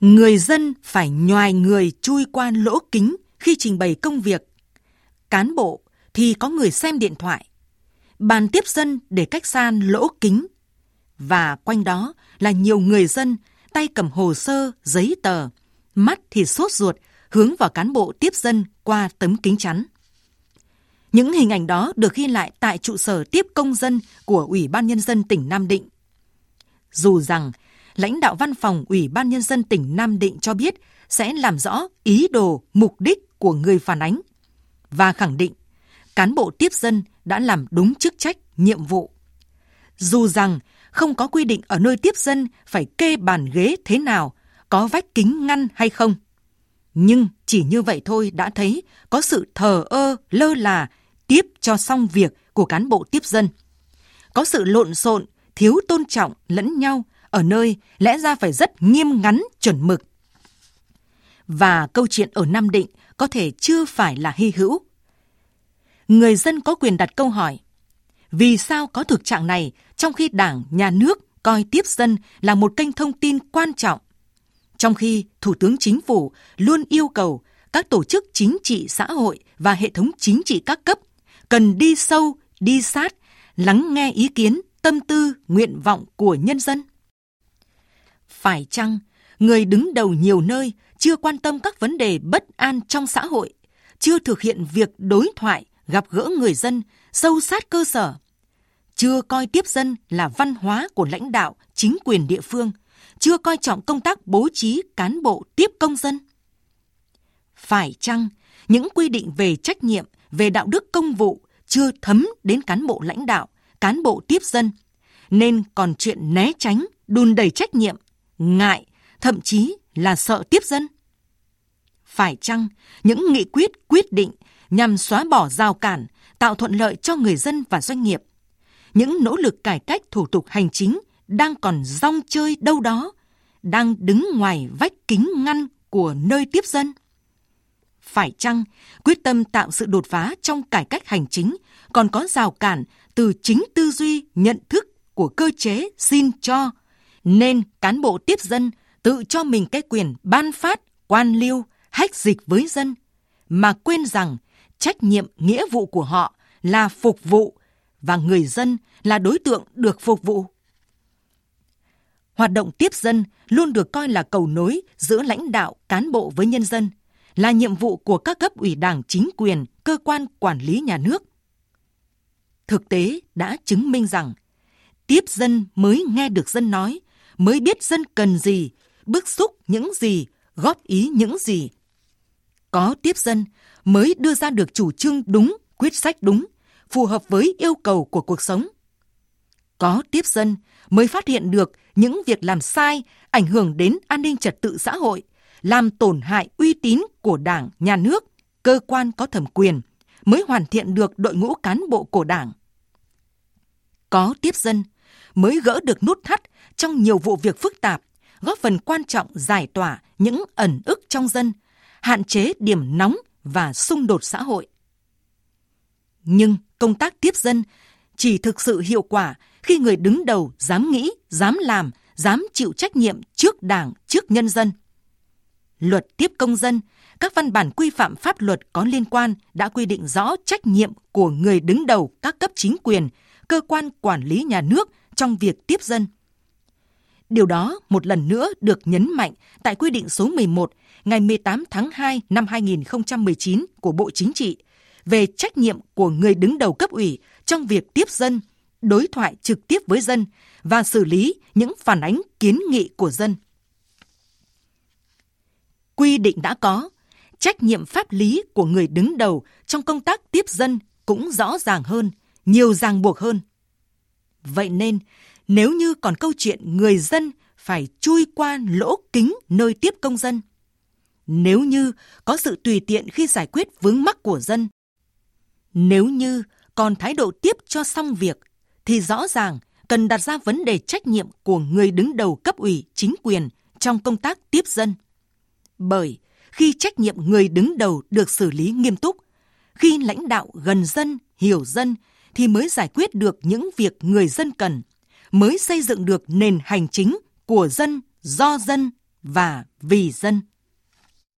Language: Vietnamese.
Người dân phải nhoài người chui qua lỗ kính khi trình bày công việc. Cán bộ thì có người xem điện thoại. Bàn tiếp dân để cách xa lỗ kính. Và quanh đó là nhiều người dân tay cầm hồ sơ, giấy tờ, mắt thì sốt ruột hướng vào cán bộ tiếp dân qua tấm kính chắn. Những hình ảnh đó được ghi lại tại trụ sở tiếp công dân của Ủy ban Nhân dân tỉnh Nam Định. Dù rằng lãnh đạo văn phòng Ủy ban Nhân dân tỉnh Nam Định cho biết sẽ làm rõ ý đồ, mục đích của người phản ánh và khẳng định cán bộ tiếp dân đã làm đúng chức trách, nhiệm vụ. Dù rằng không có quy định ở nơi tiếp dân phải kê bàn ghế thế nào, có vách kính ngăn hay không. Nhưng chỉ như vậy thôi đã thấy có sự thờ ơ, lơ là, tiếp cho xong việc của cán bộ tiếp dân. Có sự lộn xộn, thiếu tôn trọng lẫn nhau ở nơi lẽ ra phải rất nghiêm ngắn chuẩn mực. Và câu chuyện ở Nam Định có thể chưa phải là hy hữu. Người dân có quyền đặt câu hỏi, vì sao có thực trạng này trong khi Đảng, Nhà nước coi tiếp dân là một kênh thông tin quan trọng? Trong khi Thủ tướng Chính phủ luôn yêu cầu các tổ chức chính trị xã hội và hệ thống chính trị các cấp cần đi sâu, đi sát, lắng nghe ý kiến, tâm tư, nguyện vọng của nhân dân. Phải chăng người đứng đầu nhiều nơi chưa quan tâm các vấn đề bất an trong xã hội, chưa thực hiện việc đối thoại, gặp gỡ người dân, sâu sát cơ sở, chưa coi tiếp dân là văn hóa của lãnh đạo, chính quyền địa phương, chưa coi trọng công tác bố trí cán bộ tiếp công dân. Phải chăng những quy định về trách nhiệm, về đạo đức công vụ chưa thấm đến cán bộ lãnh đạo, cán bộ tiếp dân, nên còn chuyện né tránh, đùn đẩy trách nhiệm, ngại, thậm chí là sợ tiếp dân? Phải chăng những nghị quyết quyết định nhằm xóa bỏ rào cản, tạo thuận lợi cho người dân và doanh nghiệp – những nỗ lực cải cách thủ tục hành chính đang còn rong chơi đâu đó, đang đứng ngoài vách kính ngăn của nơi tiếp dân. Phải chăng quyết tâm tạo sự đột phá trong cải cách hành chính còn có rào cản từ chính tư duy nhận thức của cơ chế xin cho, nên cán bộ tiếp dân tự cho mình cái quyền ban phát, quan liêu, hách dịch với dân, mà quên rằng trách nhiệm nghĩa vụ của họ là phục vụ và người dân là đối tượng được phục vụ. Hoạt động tiếp dân luôn được coi là cầu nối giữa lãnh đạo, cán bộ với nhân dân, là nhiệm vụ của các cấp ủy đảng chính quyền, cơ quan quản lý nhà nước. Thực tế đã chứng minh rằng tiếp dân mới nghe được dân nói, mới biết dân cần gì, bức xúc những gì, góp ý những gì. Có tiếp dân mới đưa ra được chủ trương đúng, quyết sách đúng, phù hợp với yêu cầu của cuộc sống. Có tiếp dân mới phát hiện được những việc làm sai ảnh hưởng đến an ninh trật tự xã hội, làm tổn hại uy tín của Đảng, nhà nước, cơ quan có thẩm quyền, mới hoàn thiện được đội ngũ cán bộ của Đảng. Có tiếp dân mới gỡ được nút thắt trong nhiều vụ việc phức tạp, góp phần quan trọng giải tỏa những ẩn ức trong dân, hạn chế điểm nóng và xung đột xã hội. Nhưng công tác tiếp dân chỉ thực sự hiệu quả khi người đứng đầu dám nghĩ, dám làm, dám chịu trách nhiệm trước Đảng, trước nhân dân. Luật tiếp công dân, các văn bản quy phạm pháp luật có liên quan đã quy định rõ trách nhiệm của người đứng đầu các cấp chính quyền, cơ quan quản lý nhà nước trong việc tiếp dân. Điều đó một lần nữa được nhấn mạnh tại quy định số 11 ngày 18 tháng 2 năm 2019 của Bộ Chính trị về trách nhiệm của người đứng đầu cấp ủy trong việc tiếp dân, đối thoại trực tiếp với dân và xử lý những phản ánh kiến nghị của dân. Quy định đã có, trách nhiệm pháp lý của người đứng đầu trong công tác tiếp dân cũng rõ ràng hơn, nhiều ràng buộc hơn. Vậy nên, nếu như còn câu chuyện người dân phải chui qua lỗ kính nơi tiếp công dân, nếu như có sự tùy tiện khi giải quyết vướng mắc của dân, nếu như còn thái độ tiếp cho xong việc, thì rõ ràng cần đặt ra vấn đề trách nhiệm của người đứng đầu cấp ủy chính quyền trong công tác tiếp dân. Bởi khi trách nhiệm người đứng đầu được xử lý nghiêm túc, khi lãnh đạo gần dân, hiểu dân thì mới giải quyết được những việc người dân cần, mới xây dựng được nền hành chính của dân, do dân, và vì dân.